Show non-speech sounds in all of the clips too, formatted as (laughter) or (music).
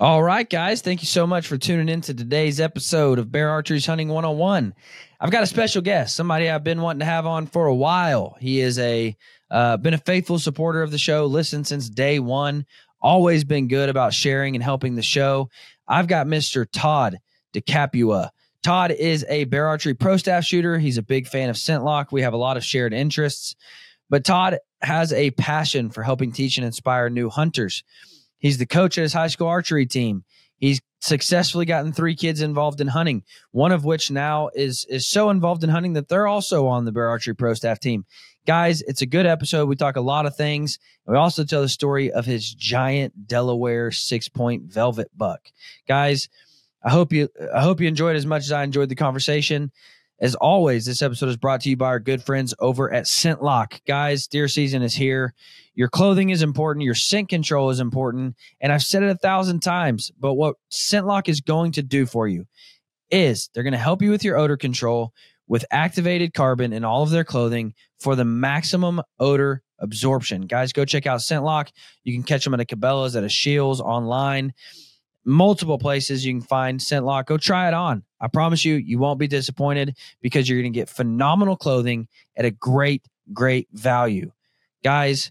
All right, guys. Thank you so much for tuning in to today's episode of Bear Archery's Hunting 101. I've got a special guest, somebody I've been wanting to have on for a while. He is a uh, been a faithful supporter of the show, listened since day one, always been good about sharing and helping the show. I've got Mr. Todd DeCapua. Todd is a bear archery pro staff shooter. He's a big fan of ScentLok. We have a lot of shared interests, but Todd has a passion for helping teach and inspire new hunters. He's the coach at his high school archery team. He's successfully gotten three kids involved in hunting, one of which now is is so involved in hunting that they're also on the Bear Archery Pro staff team. Guys, it's a good episode. We talk a lot of things. We also tell the story of his giant Delaware six point velvet buck. Guys, I hope you I hope you enjoyed as much as I enjoyed the conversation. As always, this episode is brought to you by our good friends over at ScentLok. Guys, deer season is here. Your clothing is important. Your scent control is important. And I've said it a thousand times, but what ScentLok is going to do for you is they're going to help you with your odor control with activated carbon in all of their clothing for the maximum odor absorption. Guys, go check out ScentLok. You can catch them at a Cabela's, at a Scheels, online multiple places you can find ScentLok. Go try it on. I promise you, you won't be disappointed because you're going to get phenomenal clothing at a great, great value. Guys,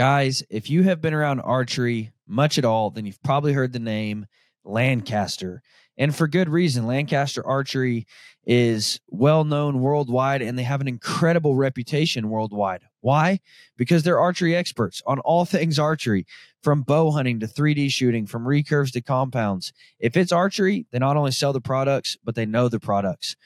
Guys, if you have been around archery much at all, then you've probably heard the name Lancaster. And for good reason. Lancaster Archery is well known worldwide and they have an incredible reputation worldwide. Why? Because they're archery experts on all things archery, from bow hunting to 3D shooting, from recurves to compounds. If it's archery, they not only sell the products, but they know the products.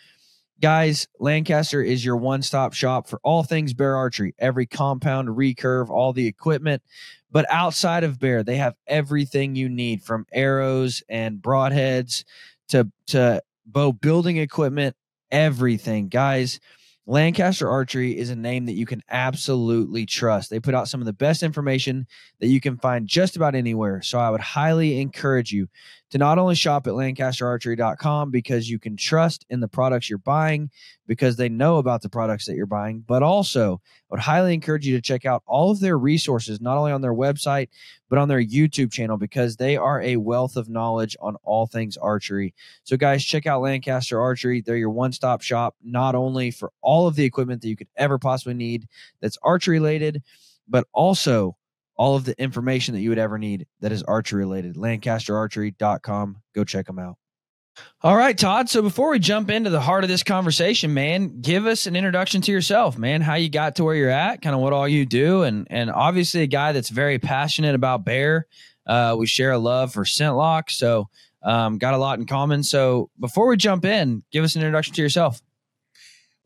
Guys, Lancaster is your one stop shop for all things bear archery, every compound, recurve, all the equipment. But outside of bear, they have everything you need from arrows and broadheads to, to bow building equipment, everything. Guys, Lancaster Archery is a name that you can absolutely trust. They put out some of the best information that you can find just about anywhere. So I would highly encourage you to not only shop at lancasterarchery.com because you can trust in the products you're buying because they know about the products that you're buying, but also I would highly encourage you to check out all of their resources, not only on their website, but on their YouTube channel because they are a wealth of knowledge on all things archery. So, guys, check out Lancaster Archery. They're your one stop shop, not only for all of the equipment that you could ever possibly need that's archery related, but also all of the information that you would ever need that is archery related. LancasterArchery.com. Go check them out. All right, Todd. So before we jump into the heart of this conversation, man, give us an introduction to yourself, man. How you got to where you're at, kind of what all you do, and and obviously a guy that's very passionate about bear. Uh, we share a love for ScentLok, so um, got a lot in common. So before we jump in, give us an introduction to yourself.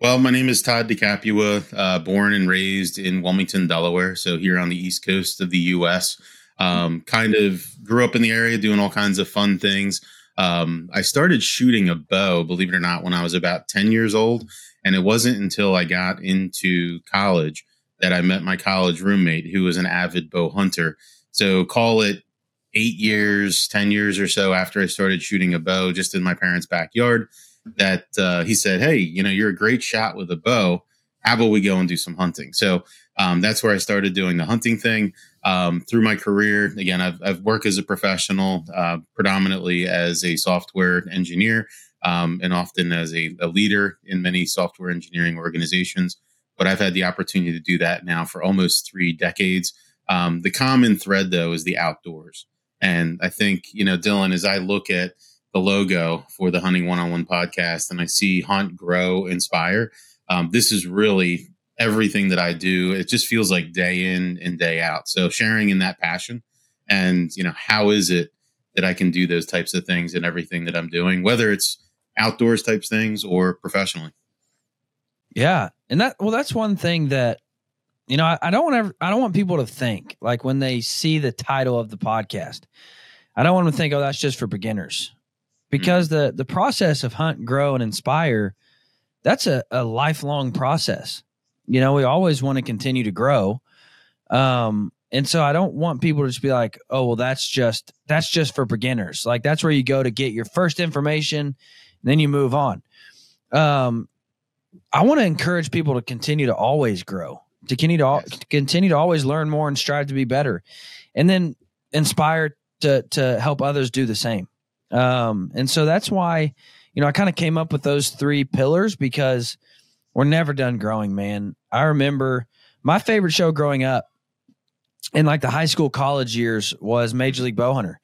Well, my name is Todd DeCapua, uh, born and raised in Wilmington, Delaware. So here on the east coast of the U.S. Um, kind of grew up in the area doing all kinds of fun things. Um, I started shooting a bow, believe it or not, when I was about 10 years old. And it wasn't until I got into college that I met my college roommate who was an avid bow hunter. So call it eight years, 10 years or so after I started shooting a bow just in my parents' backyard that uh, he said, Hey, you know, you're a great shot with a bow. How about we go and do some hunting? So um, that's where I started doing the hunting thing. Um, through my career, again, I've, I've worked as a professional, uh, predominantly as a software engineer um, and often as a, a, leader in many software engineering organizations. but I've had the opportunity to do that now for almost three decades. Um, the common thread, though, is the outdoors. And I think, you know, Dylan, as I look at the logo for the Hunting One on One podcast and I see Hunt, Grow, Inspire, um, this is really everything that I do. It just feels like day in and day out. So sharing in that passion and, you know, how is it that I can do those types of things and everything that I'm doing, whether it's outdoors types things or professionally. Yeah. And that, well, that's one thing that, you know, I, I don't want ever, I don't want people to think like when they see the title of the podcast, I don't want them to think, oh, that's just for beginners because mm-hmm. the, the process of hunt, grow and inspire, that's a, a lifelong process. You know, we always want to continue to grow. Um, and so I don't want people to just be like, "Oh, well that's just that's just for beginners." Like that's where you go to get your first information, and then you move on. Um I want to encourage people to continue to always grow, to continue to, yes. to continue to always learn more and strive to be better. And then inspire to to help others do the same. Um and so that's why you know, I kind of came up with those three pillars because we're never done growing, man. I remember my favorite show growing up in like the high school college years was Major League Bowhunter.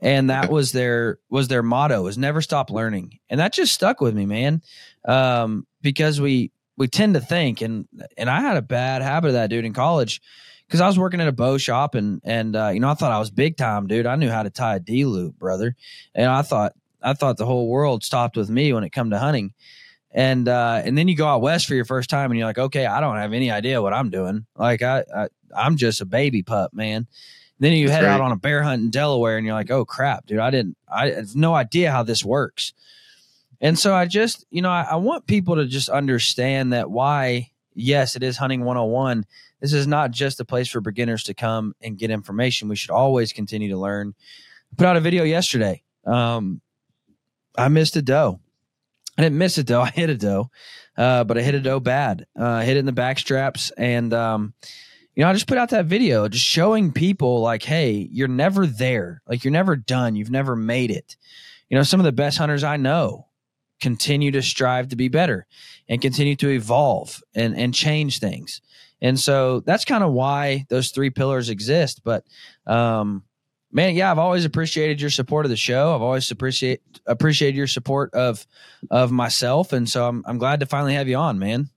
And that was their was their motto was never stop learning. And that just stuck with me, man. Um, because we we tend to think and and I had a bad habit of that dude in college because I was working at a bow shop and and uh, you know I thought I was big time, dude. I knew how to tie a D loop, brother, and I thought I thought the whole world stopped with me when it come to hunting. And uh, and then you go out west for your first time and you're like okay i don't have any idea what i'm doing. Like i, I i'm just a baby pup man. Then you That's head right. out on a bear hunt in delaware and you're like oh crap dude. I didn't i have no idea how this works. And so i just you know I, I want people to just understand that why yes it is hunting 101 this is not just a place for beginners to come and get information we should always continue to learn put out a video yesterday um, i missed a doe I didn't miss a though. (laughs) I hit a doe, uh, but I hit a doe bad. Uh, I hit it in the back straps, and um, you know, I just put out that video, just showing people like, hey, you're never there. Like you're never done. You've never made it. You know, some of the best hunters I know continue to strive to be better and continue to evolve and and change things. And so that's kind of why those three pillars exist. But um, man, yeah, I've always appreciated your support of the show. I've always appreciate appreciated your support of of myself, and so I'm I'm glad to finally have you on, man.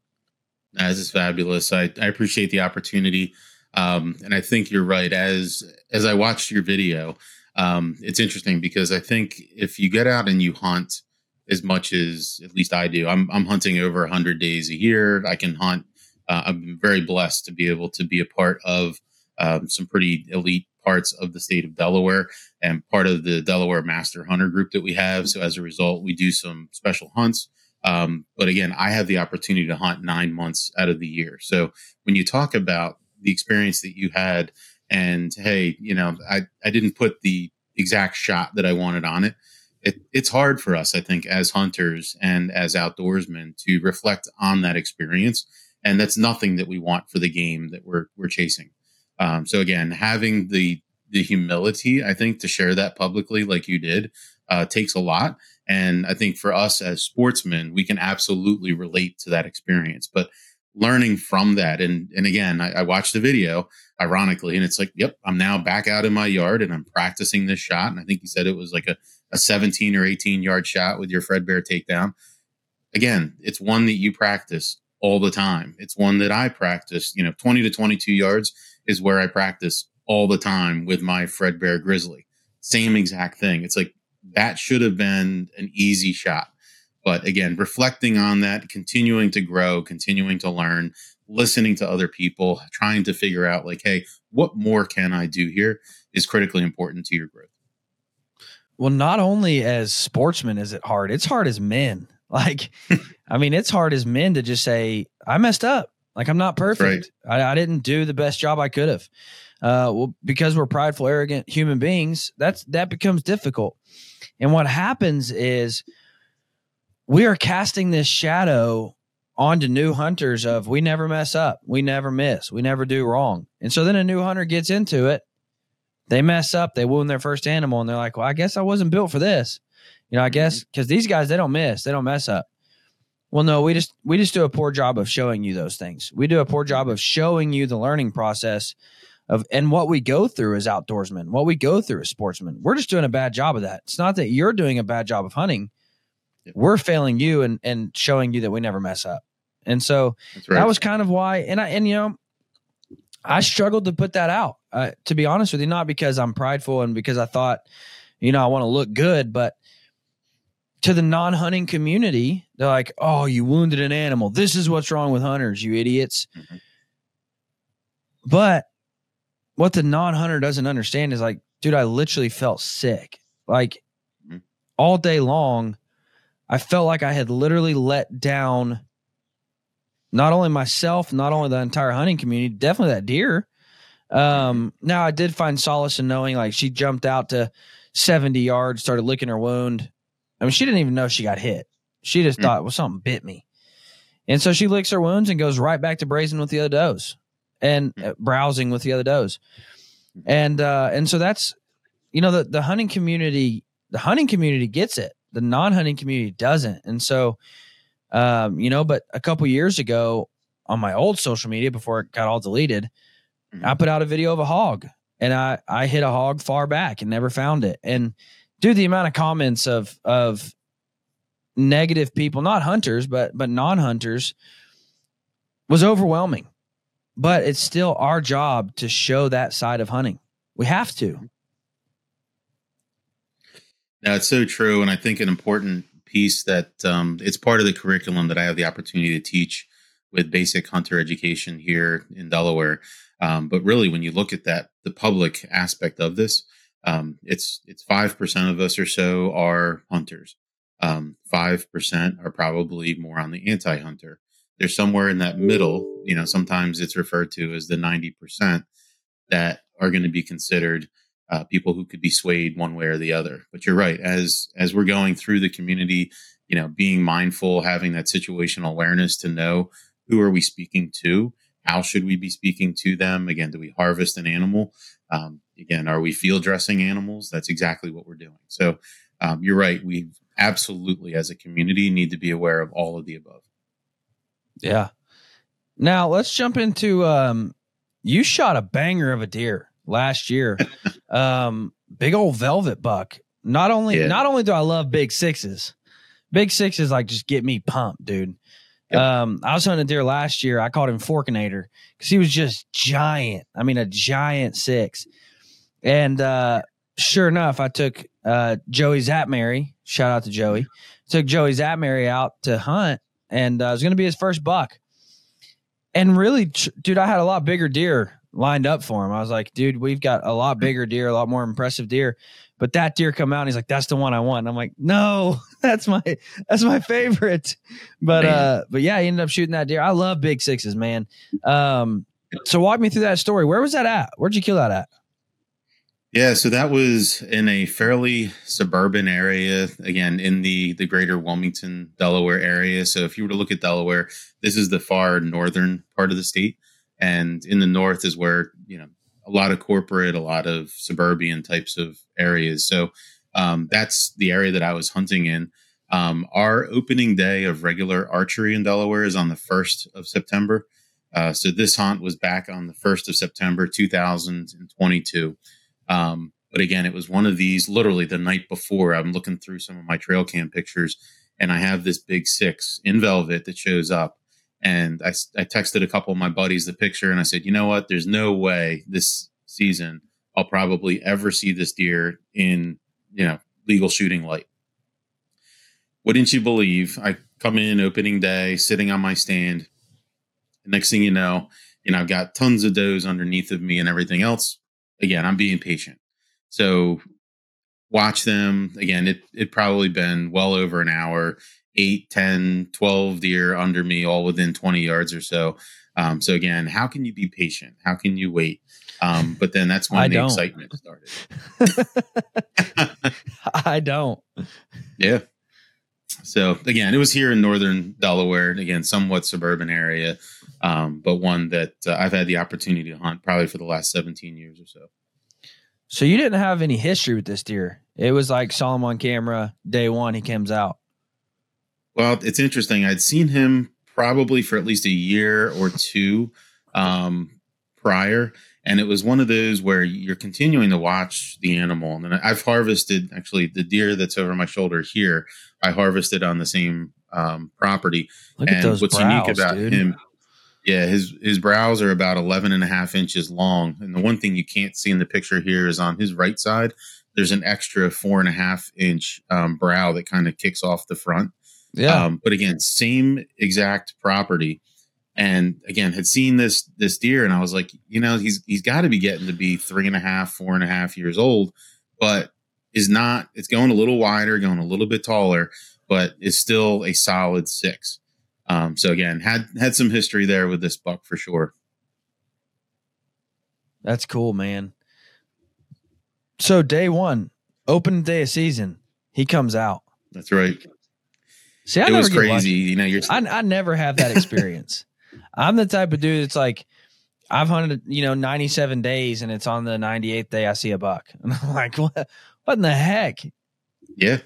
This is fabulous. I, I appreciate the opportunity, um, and I think you're right. As as I watched your video, um, it's interesting because I think if you get out and you hunt as much as at least I do, I'm I'm hunting over 100 days a year. I can hunt. Uh, I'm very blessed to be able to be a part of um, some pretty elite parts of the state of Delaware and part of the Delaware Master Hunter group that we have. So as a result, we do some special hunts. Um, but again, I have the opportunity to hunt nine months out of the year. So when you talk about the experience that you had, and hey, you know, I, I didn't put the exact shot that I wanted on it. it. It's hard for us, I think, as hunters and as outdoorsmen to reflect on that experience. And that's nothing that we want for the game that we're we're chasing. Um, so again, having the the humility, I think, to share that publicly, like you did, uh, takes a lot. And I think for us as sportsmen, we can absolutely relate to that experience. But learning from that, and and again, I, I watched the video, ironically, and it's like, yep, I'm now back out in my yard and I'm practicing this shot. And I think you said it was like a, a 17 or 18 yard shot with your Fred Bear takedown. Again, it's one that you practice all the time. It's one that I practice, you know, 20 to 22 yards is where I practice all the time with my Fred Bear Grizzly. Same exact thing. It's like that should have been an easy shot. But again, reflecting on that, continuing to grow, continuing to learn, listening to other people, trying to figure out, like, hey, what more can I do here is critically important to your growth. Well, not only as sportsmen is it hard, it's hard as men. (laughs) Like, I mean, it's hard as men to just say, I messed up. Like I'm not perfect. Right. I, I, didn't do the best job I could have. Uh, well, because we're prideful, arrogant human beings, that's that becomes difficult. And what happens is we are casting this shadow onto new hunters of we never mess up, we never miss, we never do wrong. And so then a new hunter gets into it, they mess up, they wound their first animal, and they're like, "Well, I guess I wasn't built for this." You know, I guess because mm-hmm. these guys they don't miss, they don't mess up. Well, no, we just we just do a poor job of showing you those things. We do a poor job of showing you the learning process of and what we go through as outdoorsmen, what we go through as sportsmen. We're just doing a bad job of that. It's not that you're doing a bad job of hunting. We're failing you and and showing you that we never mess up. And so right. that was kind of why and I and you know I struggled to put that out. Uh, to be honest with you, not because I'm prideful and because I thought, you know, I want to look good, but to the non-hunting community, they're like, "Oh, you wounded an animal. This is what's wrong with hunters, you idiots." Mm-hmm. But what the non-hunter doesn't understand is like, dude, I literally felt sick. Like mm-hmm. all day long, I felt like I had literally let down not only myself, not only the entire hunting community, definitely that deer. Um, now I did find solace in knowing like she jumped out to 70 yards, started licking her wound I mean, she didn't even know she got hit. She just mm. thought, well, something bit me. And so she licks her wounds and goes right back to brazing with the other does and mm. browsing with the other does. And uh, and so that's you know the the hunting community the hunting community gets it. The non-hunting community doesn't. And so um, you know, but a couple years ago on my old social media before it got all deleted, mm-hmm. I put out a video of a hog and I I hit a hog far back and never found it. And dude, the amount of comments of of negative people, not hunters, but but non-hunters, was overwhelming. But it's still our job to show that side of hunting. We have to. Now it's so true, and I think an important piece that um, it's part of the curriculum that I have the opportunity to teach with basic hunter education here in Delaware. Um, but really, when you look at that, the public aspect of this, um, it's it's five percent of us or so are hunters. Um, five percent are probably more on the anti-hunter. There's somewhere in that middle. You know, sometimes it's referred to as the ninety percent that are going to be considered uh, people who could be swayed one way or the other. But you're right. As as we're going through the community, you know, being mindful, having that situational awareness to know who are we speaking to, how should we be speaking to them? Again, do we harvest an animal? Um, again, are we field dressing animals? That's exactly what we're doing. So um, you're right. We absolutely, as a community, need to be aware of all of the above. Yeah. Now let's jump into. Um, you shot a banger of a deer last year. (laughs) um, big old velvet buck. Not only, yeah. not only do I love big sixes, big sixes like just get me pumped, dude. Yep. Um, I was hunting a deer last year. I called him Forkinator because he was just giant. I mean, a giant six. And uh, sure enough, I took uh, Joey Zapmary. Shout out to Joey. Took Joey Zapmary out to hunt, and uh, it was going to be his first buck. And really, dude, I had a lot bigger deer lined up for him. I was like, dude, we've got a lot bigger deer, a lot more impressive deer. But that deer come out and he's like, that's the one I want. And I'm like, no, (laughs) that's my that's my favorite. But man. uh, but yeah, he ended up shooting that deer. I love big sixes, man. Um, so walk me through that story. Where was that at? Where'd you kill that at? Yeah, so that was in a fairly suburban area, again in the the greater Wilmington, Delaware area. So if you were to look at Delaware, this is the far northern part of the state, and in the north is where you know a lot of corporate, a lot of suburban types of areas. So um, that's the area that I was hunting in. Um, our opening day of regular archery in Delaware is on the 1st of September. Uh, so this hunt was back on the 1st of September, 2022. Um, but again, it was one of these literally the night before. I'm looking through some of my trail cam pictures and I have this big six in velvet that shows up. And I, I texted a couple of my buddies the picture and I said, you know what? There's no way this season I'll probably ever see this deer in, you know, legal shooting light. Wouldn't you believe? I come in opening day, sitting on my stand. Next thing you know, you know, I've got tons of does underneath of me and everything else. Again, I'm being patient. So watch them. Again, it it probably been well over an hour, eight, 10, 12 deer under me, all within 20 yards or so. Um, so again, how can you be patient? How can you wait? Um, but then that's when I the don't. excitement started. (laughs) I don't. Yeah. So again, it was here in northern Delaware, again, somewhat suburban area, um, but one that uh, I've had the opportunity to hunt probably for the last 17 years or so. So you didn't have any history with this deer. It was like saw him on camera day one. He comes out. Well, it's interesting. I'd seen him probably for at least a year or two um, prior, and it was one of those where you're continuing to watch the animal. And I've harvested actually the deer that's over my shoulder here. I harvested on the same um, property. Look and what's brows, unique about dude. him, yeah, his his brows are about 11 and a half inches long. And the one thing you can't see in the picture here is on his right side, there's an extra four and a half inch um, brow that kind of kicks off the front. Yeah. Um, but again, same exact property. And again, had seen this this deer, and I was like, you know, he's he's got to be getting to be three and a half, four and a half years old, but is not. It's going a little wider, going a little bit taller, but is still a solid six. Um, so again, had had some history there with this buck for sure. That's cool, man. So day one, open day of season, he comes out. That's right. See, I it was crazy. You know, you're. I, I never have that experience. (laughs) I'm the type of dude. that's like I've hunted, you know, 97 days, and it's on the 98th day I see a buck, and (laughs) I'm like, what? What in the heck? Yeah,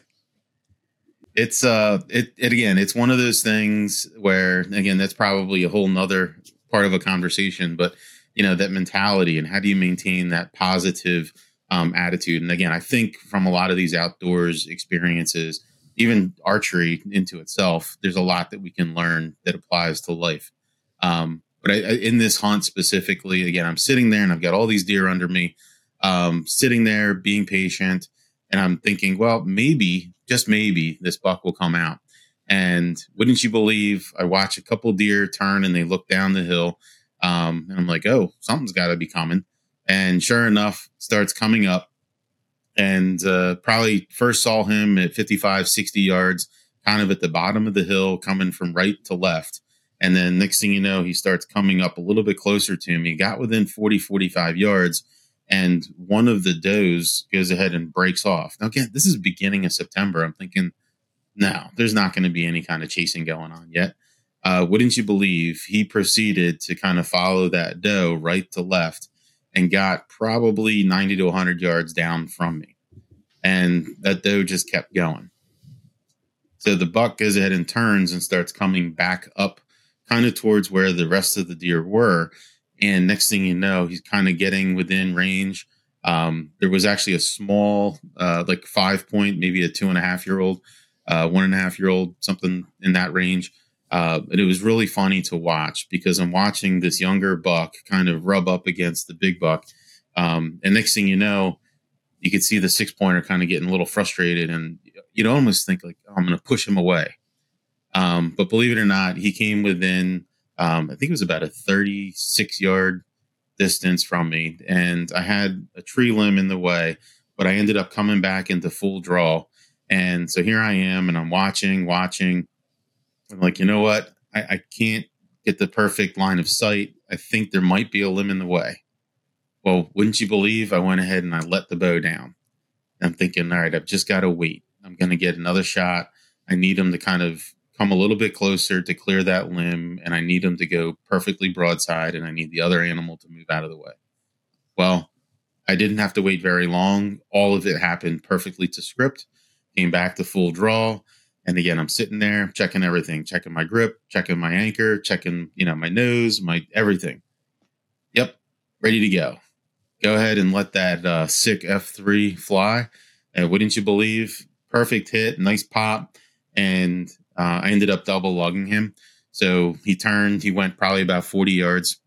it's uh, it, it again. It's one of those things where, again, that's probably a whole nother part of a conversation, but you know, that mentality and how do you maintain that positive um, attitude? And again, I think from a lot of these outdoors experiences, even archery into itself, there's a lot that we can learn that applies to life. Um, but I, I, in this hunt specifically, again, I'm sitting there and I've got all these deer under me, um, sitting there being patient, and I'm thinking, well, maybe, just maybe, this buck will come out. And wouldn't you believe, I watch a couple deer turn and they look down the hill, um, and I'm like, oh, something's got to be coming. And sure enough, starts coming up, and uh, probably first saw him at 55, 60 yards, kind of at the bottom of the hill, coming from right to left and then next thing you know, he starts coming up a little bit closer to me. Got within 40, 45 yards, and one of the does goes ahead and breaks off. Now, again, this is beginning of September. I'm thinking, no, there's not going to be any kind of chasing going on yet. Uh, wouldn't you believe he proceeded to kind of follow that doe right to left and got probably 90 to 100 yards down from me. And that doe just kept going. So the buck goes ahead and turns and starts coming back up kind of towards where the rest of the deer were. And next thing you know, he's kind of getting within range. Um, there was actually a small, uh, like five point, maybe a two and a half year old, uh, one and a half year old, something in that range. Uh, and it was really funny to watch because I'm watching this younger buck kind of rub up against the big buck. Um, and next thing you know, you could see the six pointer kind of getting a little frustrated and you'd almost think like, oh, I'm going to push him away. Um, but believe it or not, he came within, um, I think it was about a 36 yard distance from me. And I had a tree limb in the way, but I ended up coming back into full draw. And so here I am, and I'm watching, watching. I'm like, you know what? I, I can't get the perfect line of sight. I think there might be a limb in the way. Well, wouldn't you believe I went ahead and I let the bow down? I'm thinking, all right, I've just got to wait. I'm going to get another shot. I need him to kind of come a little bit closer to clear that limb, and I need him to go perfectly broadside, and I need the other animal to move out of the way. Well, I didn't have to wait very long. All of it happened perfectly to script. Came back to full draw. And again, I'm sitting there checking everything, checking my grip, checking my anchor, checking, you know, my nose, my everything. Yep, ready to go. Go ahead and let that uh, sick F3 fly. And wouldn't you believe? Perfect hit, nice pop. And uh, I ended up double lugging him. So he turned, he went probably about 40 yards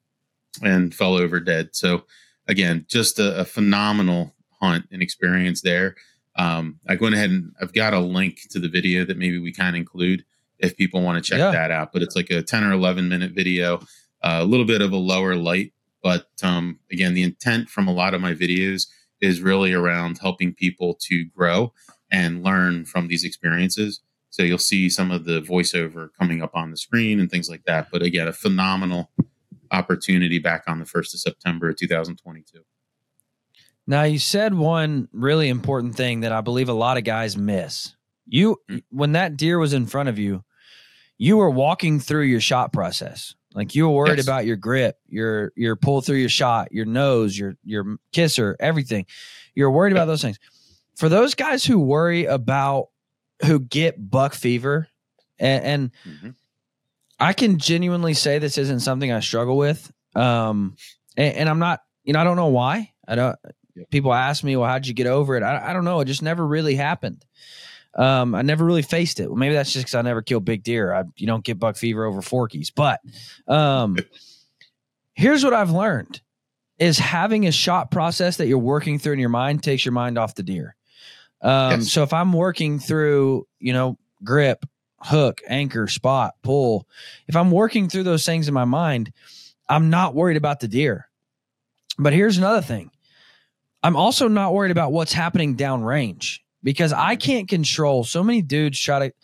and fell over dead. So again, just a, a phenomenal hunt and experience there. Um, I went ahead and I've got a link to the video that maybe we can include if people want to check yeah. that out. But it's like a 10 or 11 minute video, uh, a little bit of a lower light. But um, again, the intent from a lot of my videos is really around helping people to grow and learn from these experiences. So you'll see some of the voiceover coming up on the screen and things like that. But again, a phenomenal opportunity back on the 1st of September 2022. Now, you said one really important thing that I believe a lot of guys miss. You, mm-hmm. when that deer was in front of you, you were walking through your shot process. Like you were worried yes. about your grip, your your pull through your shot, your nose, your your kisser, everything. You're worried about those things. For those guys who worry about who get buck fever and, and mm-hmm. I can genuinely say this isn't something I struggle with. Um, and, and, I'm not, you know, I don't know why. I don't. People ask me, well, how'd you get over it? I, I don't know. It just never really happened. Um, I never really faced it. Well, maybe that's just because I never killed big deer. I, you don't get buck fever over forkies. But um, (laughs) here's what I've learned: is having a shot process that you're working through in your mind takes your mind off the deer. Um, yes. So if I'm working through, you know, grip, hook, anchor, spot, pull, if I'm working through those things in my mind, I'm not worried about the deer. But here's another thing. I'm also not worried about what's happening downrange because I can't control so many dudes try to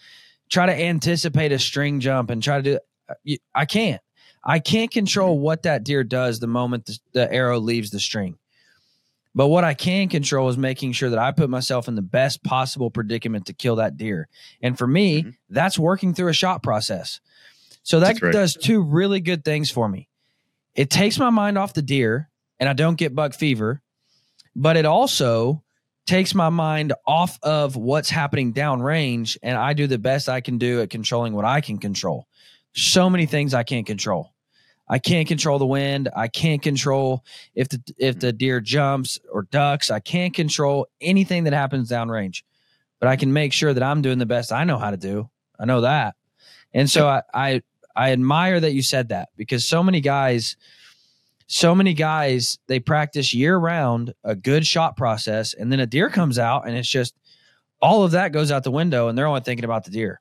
try to anticipate a string jump and try to do uh, I can't. I can't control mm-hmm. what that deer does the moment the, the arrow leaves the string. But what I can control is making sure that I put myself in the best possible predicament to kill that deer. And for me, mm-hmm. that's working through a shot process. So that right. does two really good things for me. It takes my mind off the deer and I don't get buck fever, but it also takes my mind off of what's happening downrange and I do the best I can do at controlling what I can control. So many things I can't control. I can't control the wind. I can't control if the if the deer jumps or ducks. I can't control anything that happens downrange, but I can make sure that I'm doing the best I know how to do. I know that, and so I I, I admire that you said that because so many guys, so many guys they practice year round a good shot process, and then a deer comes out and it's just all of that goes out the window, and they're only thinking about the deer,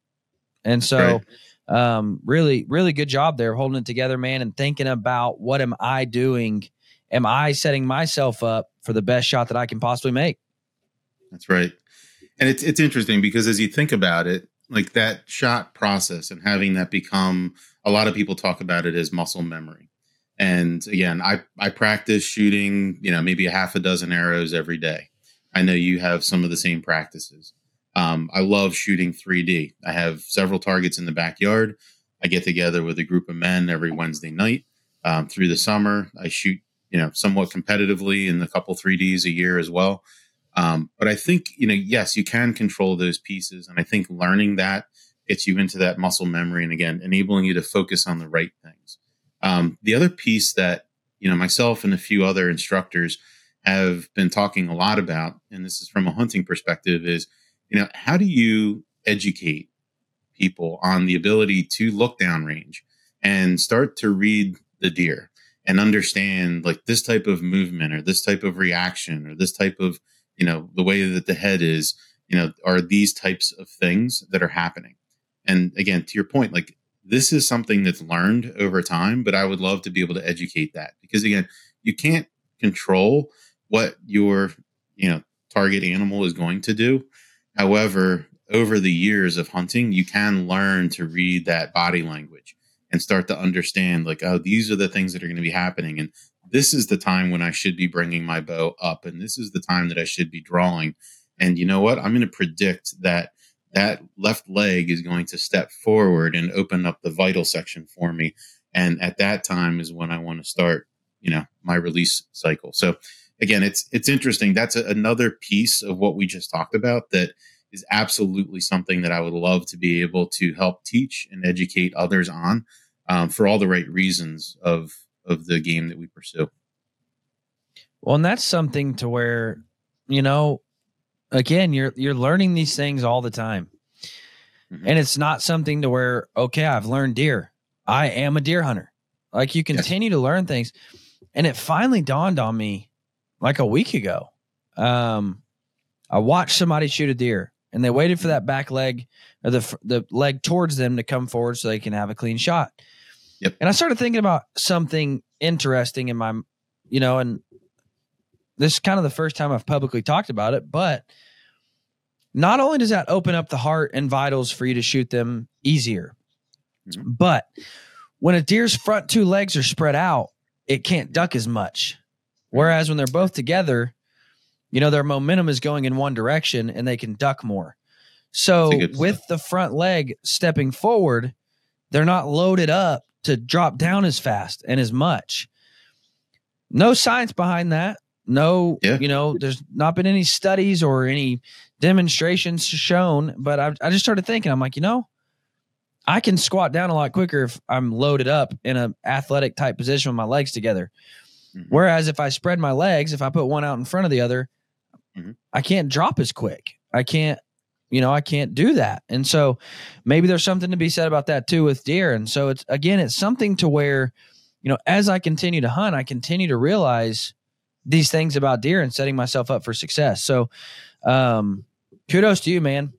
and so. Right um, really, really good job there holding it together, man, and thinking about what am I doing? Am I setting myself up for the best shot that I can possibly make? That's right. And it's it's interesting because as you think about it, like that shot process and having that become a lot of people talk about it as muscle memory. And again, I I practice shooting, you know, maybe a half a dozen arrows every day. I know you have some of the same practices. Um, I love shooting 3D. I have several targets in the backyard. I get together with a group of men every Wednesday night um, through the summer. I shoot, you know, somewhat competitively in a couple 3Ds a year as well. Um, but I think, you know, yes, you can control those pieces. And I think learning that gets you into that muscle memory and again, enabling you to focus on the right things. Um, the other piece that, you know, myself and a few other instructors have been talking a lot about, and this is from a hunting perspective, is you know, how do you educate people on the ability to look downrange and start to read the deer and understand like this type of movement or this type of reaction or this type of, you know, the way that the head is, you know, are these types of things that are happening. And again, to your point, like this is something that's learned over time, but I would love to be able to educate that because again, you can't control what your, you know, target animal is going to do. However, over the years of hunting, you can learn to read that body language and start to understand, like, oh, these are the things that are going to be happening. And this is the time when I should be bringing my bow up. And this is the time that I should be drawing. And you know what? I'm going to predict that that left leg is going to step forward and open up the vital section for me. And at that time is when I want to start, you know, my release cycle. So again, it's it's interesting. That's a, another piece of what we just talked about that is absolutely something that I would love to be able to help teach and educate others on um, for all the right reasons of of the game that we pursue. Well, and that's something to where you know, again, you're you're learning these things all the time, mm-hmm. and it's not something to where okay, I've learned deer. I am a deer hunter. Like you continue yes. to learn things, and it finally dawned on me like a week ago. Um, I watched somebody shoot a deer, and they waited for that back leg or the the leg towards them to come forward so they can have a clean shot. Yep. And I started thinking about something interesting in my, you know, and this is kind of the first time I've publicly talked about it, but not only does that open up the heart and vitals for you to shoot them easier, mm-hmm. but when a deer's front two legs are spread out, it can't duck as much. Whereas when they're both together, you know, their momentum is going in one direction and they can duck more. So with the front leg stepping forward, they're not loaded up to drop down as fast and as much. No science behind that. No, yeah. you know, there's not been any studies or any demonstrations shown, but I, I just started thinking, I'm like, you know, I can squat down a lot quicker if I'm loaded up in an athletic type position with my legs together. Mm-hmm. Whereas if I spread my legs, if I put one out in front of the other, mm-hmm. I can't drop as quick. I can't, you know, I can't do that. And so maybe there's something to be said about that too with deer. And so it's again, it's something to where, you know, as I continue to hunt, I continue to realize these things about deer and setting myself up for success. So um kudos to you, man.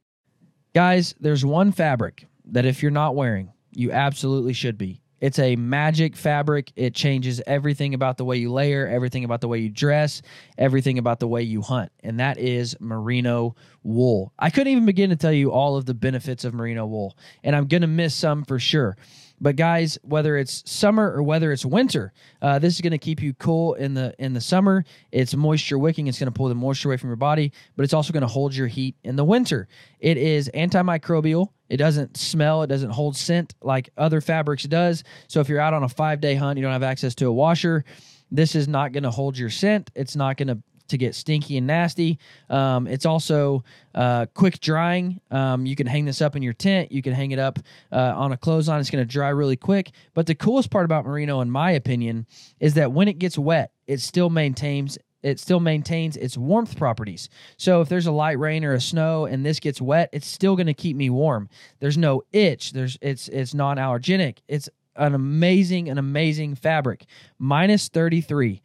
Guys, there's one fabric that if you're not wearing, you absolutely should be. It's a magic fabric. It changes everything about the way you layer, everything about the way you dress, everything about the way you hunt. And that is merino wool. I couldn't even begin to tell you all of the benefits of merino wool, and I'm going to miss some for sure. But guys, whether it's summer or whether it's winter, uh, this is going to keep you cool in the in the summer. It's moisture wicking. It's going to pull the moisture away from your body, but it's also going to hold your heat in the winter. It is antimicrobial. It doesn't smell. It doesn't hold scent like other fabrics does. So if you're out on a five day hunt, you don't have access to a washer. This is not going to hold your scent. It's not going to to get stinky and nasty. Um, it's also uh, quick drying. Um, you can hang this up in your tent. You can hang it up uh, on a clothesline. It's going to dry really quick. But the coolest part about merino, in my opinion, is that when it gets wet, it still maintains it still maintains its warmth properties. So if there's a light rain or a snow and this gets wet, it's still going to keep me warm. There's no itch. There's it's it's non-allergenic. It's an amazing an amazing fabric. Minus 33.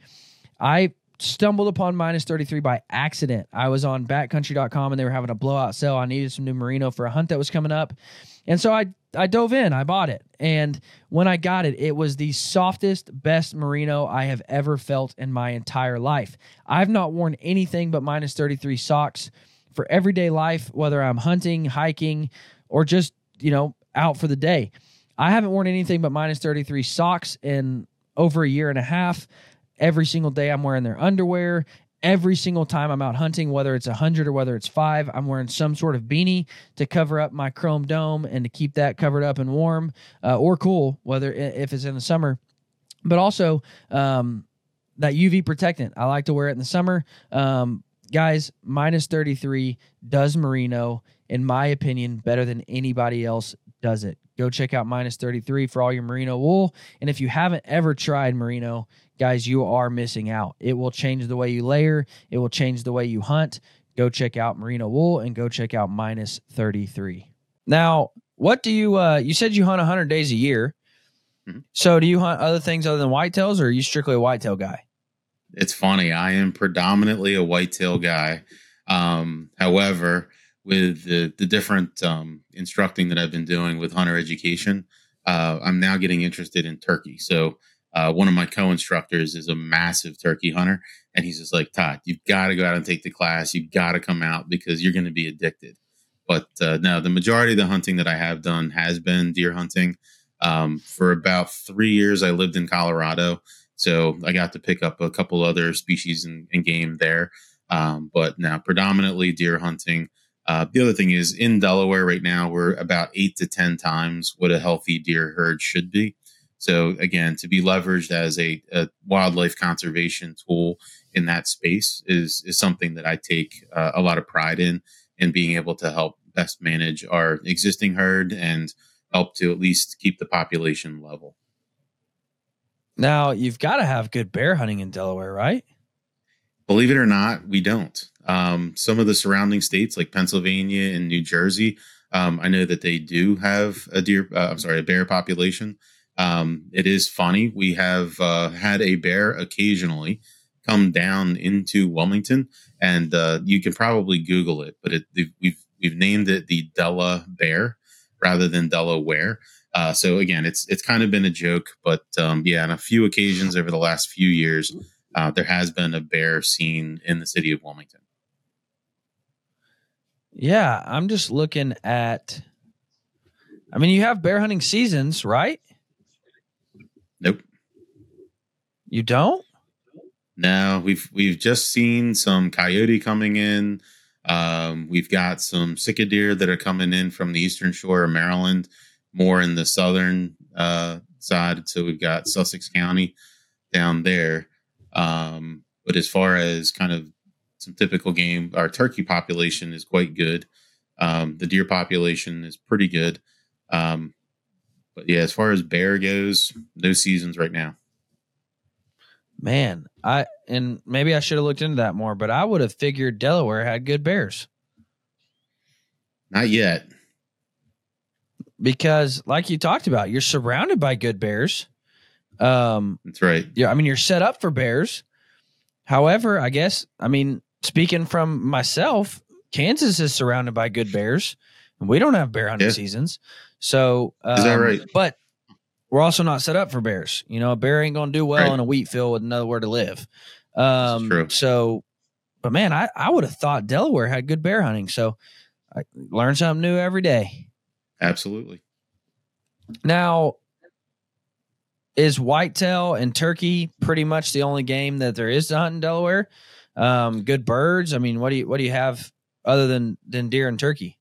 I stumbled upon minus 33 by accident. I was on backcountry.com and they were having a blowout sale. I needed some new merino for a hunt that was coming up. And so I I dove in, I bought it. And when I got it, it was the softest, best merino I have ever felt in my entire life. I've not worn anything but minus 33 socks for everyday life, whether I'm hunting, hiking, or just, you know, out for the day. I haven't worn anything but minus 33 socks in over a year and a half. Every single day, I'm wearing their underwear. Every single time I'm out hunting, whether it's a 100 or whether it's five, I'm wearing some sort of beanie to cover up my chrome dome and to keep that covered up and warm uh, or cool, whether if it's in the summer. But also, um, that UV protectant. I like to wear it in the summer. Um, guys, minus 33 does merino, in my opinion, better than anybody else does it. Go check out minus 33 for all your merino wool. And if you haven't ever tried merino, guys, you are missing out. It will change the way you layer, it will change the way you hunt. Go check out merino wool and go check out minus 33. Now, what do you uh you said you hunt 100 days a year. Mm-hmm. So do you hunt other things other than whitetails or are you strictly a whitetail guy? It's funny. I am predominantly a whitetail guy. Um, however, with the, the different um, instructing that I've been doing with hunter education, uh, I'm now getting interested in turkey. So uh, one of my co-instructors is a massive turkey hunter, and he's just like, Todd, you've got to go out and take the class. You've got to come out because you're going to be addicted. But uh, now the majority of the hunting that I have done has been deer hunting. Um, for about three years, I lived in Colorado, so I got to pick up a couple other species and, and game there. Um, but now predominantly deer hunting. Uh, the other thing is in Delaware right now, we're about eight to 10 times what a healthy deer herd should be. So, again, to be leveraged as a, a wildlife conservation tool in that space is, is something that I take uh, a lot of pride in, in being able to help best manage our existing herd and help to at least keep the population level. Now, you've got to have good bear hunting in Delaware, right? Believe it or not, we don't. Um, some of the surrounding states, like Pennsylvania and New Jersey, um, I know that they do have a deer. Uh, I'm sorry, a bear population. Um, it is funny. We have uh, had a bear occasionally come down into Wilmington, and uh, you can probably Google it. But it, we've we've named it the Della Bear rather than Delaware. Uh, so again, it's it's kind of been a joke, but um, yeah, on a few occasions over the last few years, uh, there has been a bear seen in the city of Wilmington. Yeah, I'm just looking at. I mean, you have bear hunting seasons, right? Nope. You don't? No, we've we've just seen some coyote coming in. Um, we've got some Sitka deer that are coming in from the eastern shore of Maryland, more in the southern uh, side. So we've got Sussex County down there. Um, but as far as kind of some typical game, our turkey population is quite good. Um, the deer population is pretty good. Um, but yeah, as far as bear goes, no seasons right now. Man, I and maybe I should have looked into that more, but I would have figured Delaware had good bears Not yet. because, like you talked about, you're surrounded by good bears. Um, That's right. yeah, I mean, you're set up for bears. However, I guess, I mean, speaking from myself, Kansas is surrounded by good bears, and we don't have bear hunting Yeah. seasons. So, um, Is that right? But we're also not set up for bears. You know, a bear ain't going to do well Right. in a wheat field with nowhere to live. Um, true. So, but man, I, I would have thought Delaware had good bear hunting. So, I learn something new every day. Absolutely. Now, is whitetail and turkey pretty much the only game that there is to hunt in Delaware? Um, good birds. I mean, what do you what do you have other than than deer and turkey?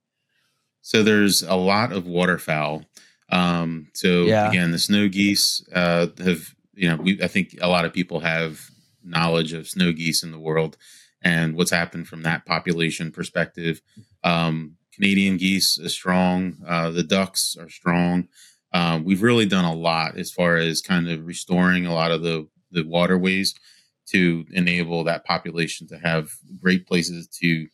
So there's a lot of waterfowl. Um, so Yeah. again, the snow geese uh, have you know we I think a lot of people have knowledge of snow geese in the world and what's happened from that population perspective. Um, Canadian geese is strong. Uh, the ducks are strong. Um, we've really done a lot as far as kind of restoring a lot of the the waterways to enable that population to have great places to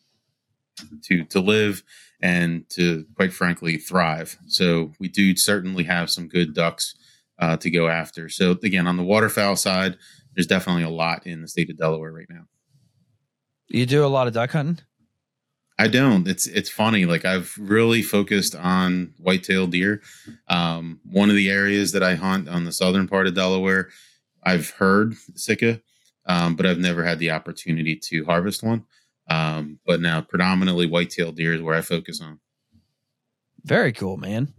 to to live and to quite frankly thrive. So we do certainly have some good ducks uh, to go after. So again, on the waterfowl side, there's definitely a lot in the state of Delaware right now. You do a lot of duck hunting. I don't. It's it's funny. Like I've really focused on whitetail deer. Um, one of the areas that I hunt on the southern part of Delaware, I've heard sika, um, but I've never had the opportunity to harvest one. Um, but now predominantly whitetail deer is where I focus on. Very cool, man.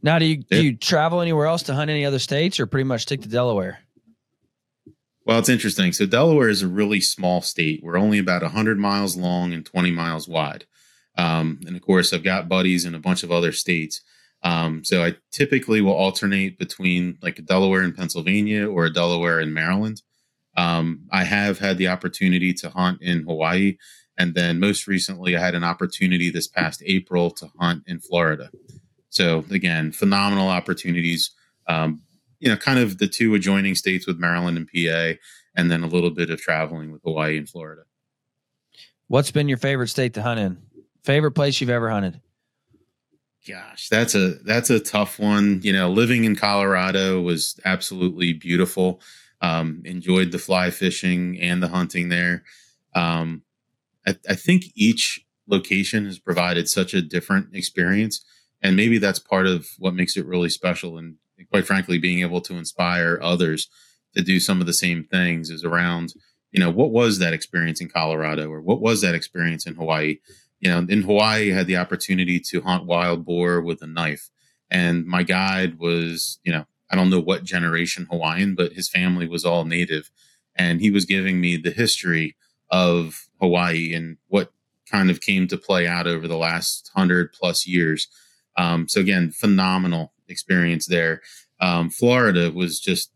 Now, do you do you travel anywhere else to hunt any other states, or pretty much stick to Delaware? Well, it's interesting. So Delaware is a really small state. We're only about 100 miles long and 20 miles wide. Um, and of course, I've got buddies in a bunch of other states. Um, so I typically will alternate between like a Delaware and Pennsylvania or a Delaware and Maryland. Um, I have had the opportunity to hunt in Hawaii. And then most recently, I had an opportunity this past April to hunt in Florida. So again, phenomenal opportunities. Um, you know, kind of the two adjoining states with Maryland and PA, and then a little bit of traveling with Hawaii and Florida. What's been your favorite state to hunt in? Favorite place you've ever hunted? Gosh, that's a that's a tough one. You know, living in Colorado was absolutely beautiful. Um, enjoyed the fly fishing and the hunting there. Um, I, I think each location has provided such a different experience, and maybe that's part of what makes it really special. And quite frankly, being able to inspire others to do some of the same things is around. You know, what was that experience in Colorado, or what was that experience in Hawaii? you know, in Hawaii, I had the opportunity to hunt wild boar with a knife. And my guide was, you know, I don't know what generation Hawaiian, but his family was all native. And he was giving me the history of Hawaii and what kind of came to play out over the last hundred plus years. Um, so again, phenomenal experience there. Um, Florida was just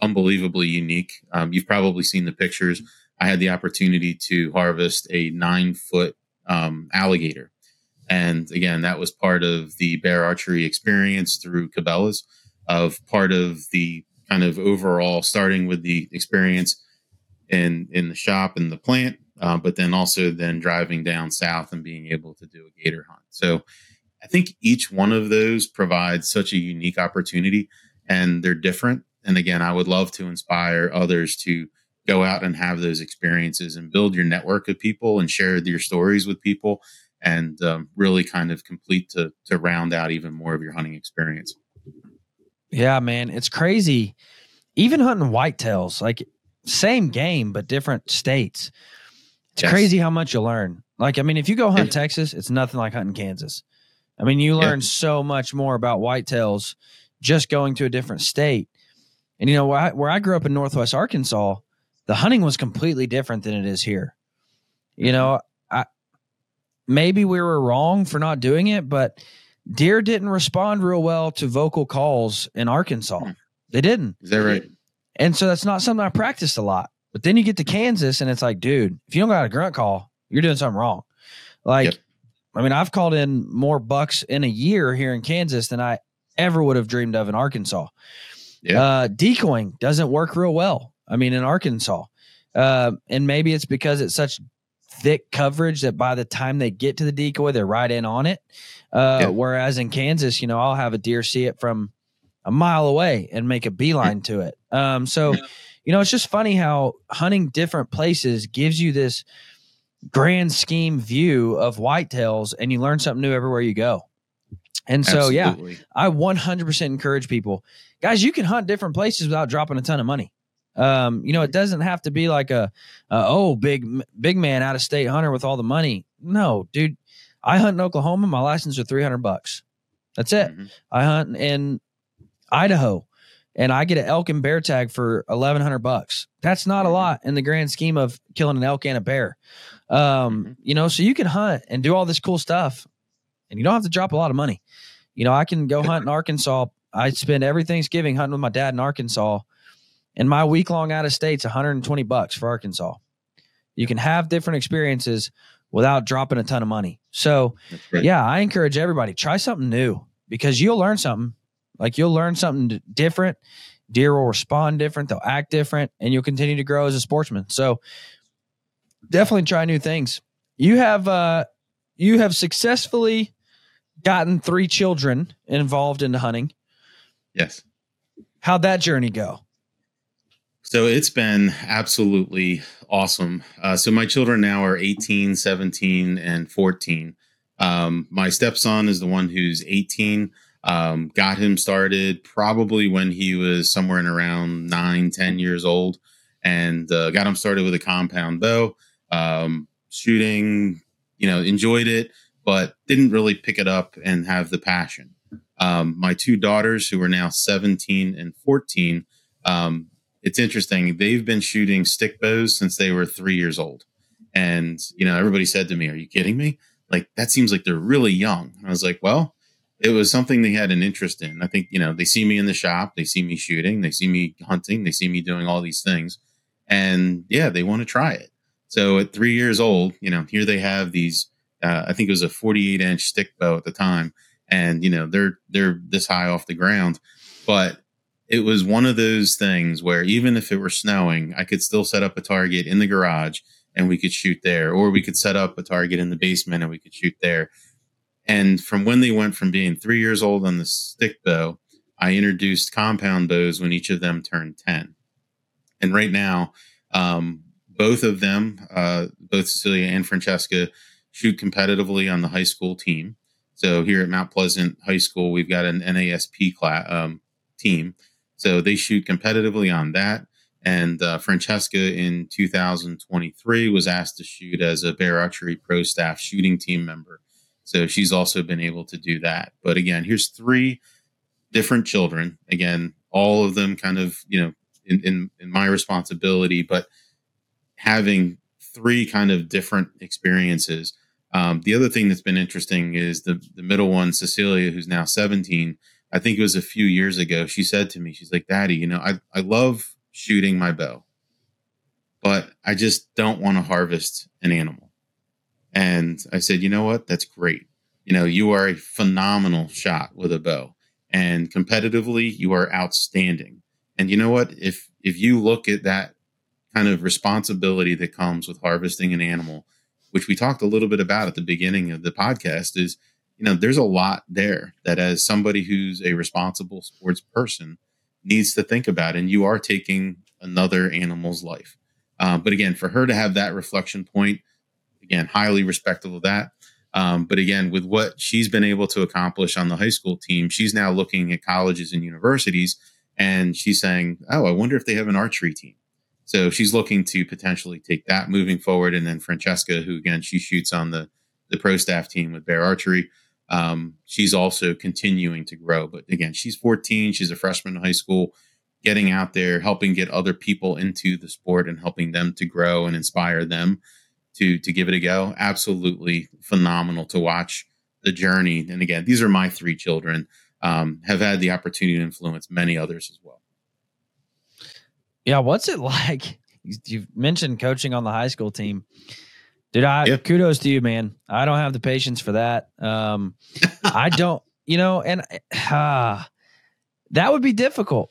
unbelievably unique. Um, you've probably seen the pictures. I had the opportunity to harvest a nine foot um, alligator. And again, that was part of the bear archery experience through Cabela's, of part of the kind of overall starting with the experience in in the shop and the plant, uh, but then also then driving down south and being able to do a gator hunt. So I think each one of those provides such a unique opportunity, and they're different. And again, I would love to inspire others to go out and have those experiences and build your network of people and share your stories with people and um, really kind of complete to to round out even more of your hunting experience. Yeah, man, it's crazy. Even hunting whitetails, like same game but different states. It's Yes. crazy how much you learn. Like, I mean, if you go hunt Yeah. Texas, it's nothing like hunting Kansas. I mean, you Yeah. learn so much more about whitetails just going to a different state. And you know, where I, where I grew up in Northwest Arkansas, the hunting was completely different than it is here. You mm-hmm. know, I maybe we were wrong for not doing it, but deer didn't respond real well to vocal calls in Arkansas. Hmm. They didn't. Is that right? And so that's not something I practiced a lot. But then you get to Kansas and it's like, dude, if you don't got a grunt call, you're doing something wrong. Like, Yep. I mean, I've called in more bucks in a year here in Kansas than I ever would have dreamed of in Arkansas. Yeah. Uh, decoying doesn't work real well. I mean, in Arkansas, uh, and maybe it's because it's such thick coverage that by the time they get to the decoy, they're right in on it. Uh, Yeah. Whereas in Kansas, you know, I'll have a deer see it from a mile away and make a beeline to it. Um, so, you know, it's just funny how hunting different places gives you this grand scheme view of whitetails, and you learn something new everywhere you go. And so, yeah, I 100% encourage people, guys, you can hunt different places without dropping a ton of money. Um, you know, it doesn't have to be like a, a oh big big man out of state hunter with all the money. No, dude, I hunt in Oklahoma. My license are 300 bucks. That's it. Mhm. I hunt in Idaho and I get an elk and bear tag for 1100 bucks. That's not a Mhm. lot in the grand scheme of killing an elk and a bear. Um, Mhm. you know, so you can hunt and do all this cool stuff and you don't have to drop a lot of money. You know, I can go hunt in (laughs) Arkansas. I spend every Thanksgiving hunting with my dad in Arkansas and my week long out of state's 120 bucks for Arkansas. You can have different experiences without dropping a ton of money. So, right. yeah, I encourage everybody try something new because you'll learn something. Like you'll learn something different. Deer will respond different. They'll act different, and you'll continue to grow as a sportsman. So definitely try new things. You have uh, you have successfully gotten three children involved into hunting. Yes. How'd that journey go? So it's been absolutely awesome. Uh, so my children now are 18, 17, and 14. Um, my stepson is the one who's 18. Um, got him started probably when he was somewhere in around nine, 10 years old, and uh, got him started with a compound bow. Um, shooting, you know, enjoyed it, but didn't really pick it up and have the passion. Um, my two daughters, who are now 17 and 14, um, it's interesting. They've been shooting stick bows since they were three years old. And, you know, everybody said to me, Are you kidding me? Like, that seems like they're really young. And I was like, Well, it was something they had an interest in. I think, you know, they see me in the shop, they see me shooting, they see me hunting, they see me doing all these things. And yeah, they want to try it. So at three years old, you know, here they have these, uh, I think it was a 48 inch stick bow at the time. And, you know, they're, they're this high off the ground. But it was one of those things where even if it were snowing, I could still set up a target in the garage and we could shoot there, or we could set up a target in the basement and we could shoot there. And from when they went from being three years old on the stick bow, I introduced compound bows when each of them turned 10. And right now, um, both of them, uh, both Cecilia and Francesca, shoot competitively on the high school team. So here at Mount Pleasant High School, we've got an NASP class, um, team. So they shoot competitively on that. And uh, Francesca in 2023 was asked to shoot as a Bear Archery Pro Staff shooting team member. So she's also been able to do that. But again, here's three different children. Again, all of them kind of, you know, in, in, in my responsibility, but having three kind of different experiences. Um, the other thing that's been interesting is the, the middle one, Cecilia, who's now 17. I think it was a few years ago. She said to me, she's like, Daddy, you know, I, I love shooting my bow, but I just don't want to harvest an animal. And I said, you know what? That's great. You know, you are a phenomenal shot with a bow and competitively you are outstanding. And you know what? If, if you look at that kind of responsibility that comes with harvesting an animal, which we talked a little bit about at the beginning of the podcast is, you know, there's a lot there that as somebody who's a responsible sports person needs to think about. And you are taking another animal's life. Um, but again, for her to have that reflection point, again, highly respectful of that. Um, but again, with what she's been able to accomplish on the high school team, she's now looking at colleges and universities and she's saying, Oh, I wonder if they have an archery team. So she's looking to potentially take that moving forward. And then Francesca, who again, she shoots on the, the pro staff team with Bear Archery. Um, she's also continuing to grow. But again, she's 14. She's a freshman in high school, getting out there, helping get other people into the sport and helping them to grow and inspire them to to give it a go. Absolutely phenomenal to watch the journey. And again, these are my three children. Um, have had the opportunity to influence many others as well. Yeah, what's it (laughs) like? You- You've mentioned coaching on the high school team. Dude, I Yeah. kudos to you, man. I don't have the patience for that. Um, (laughs) I don't you know, and uh, that would be difficult.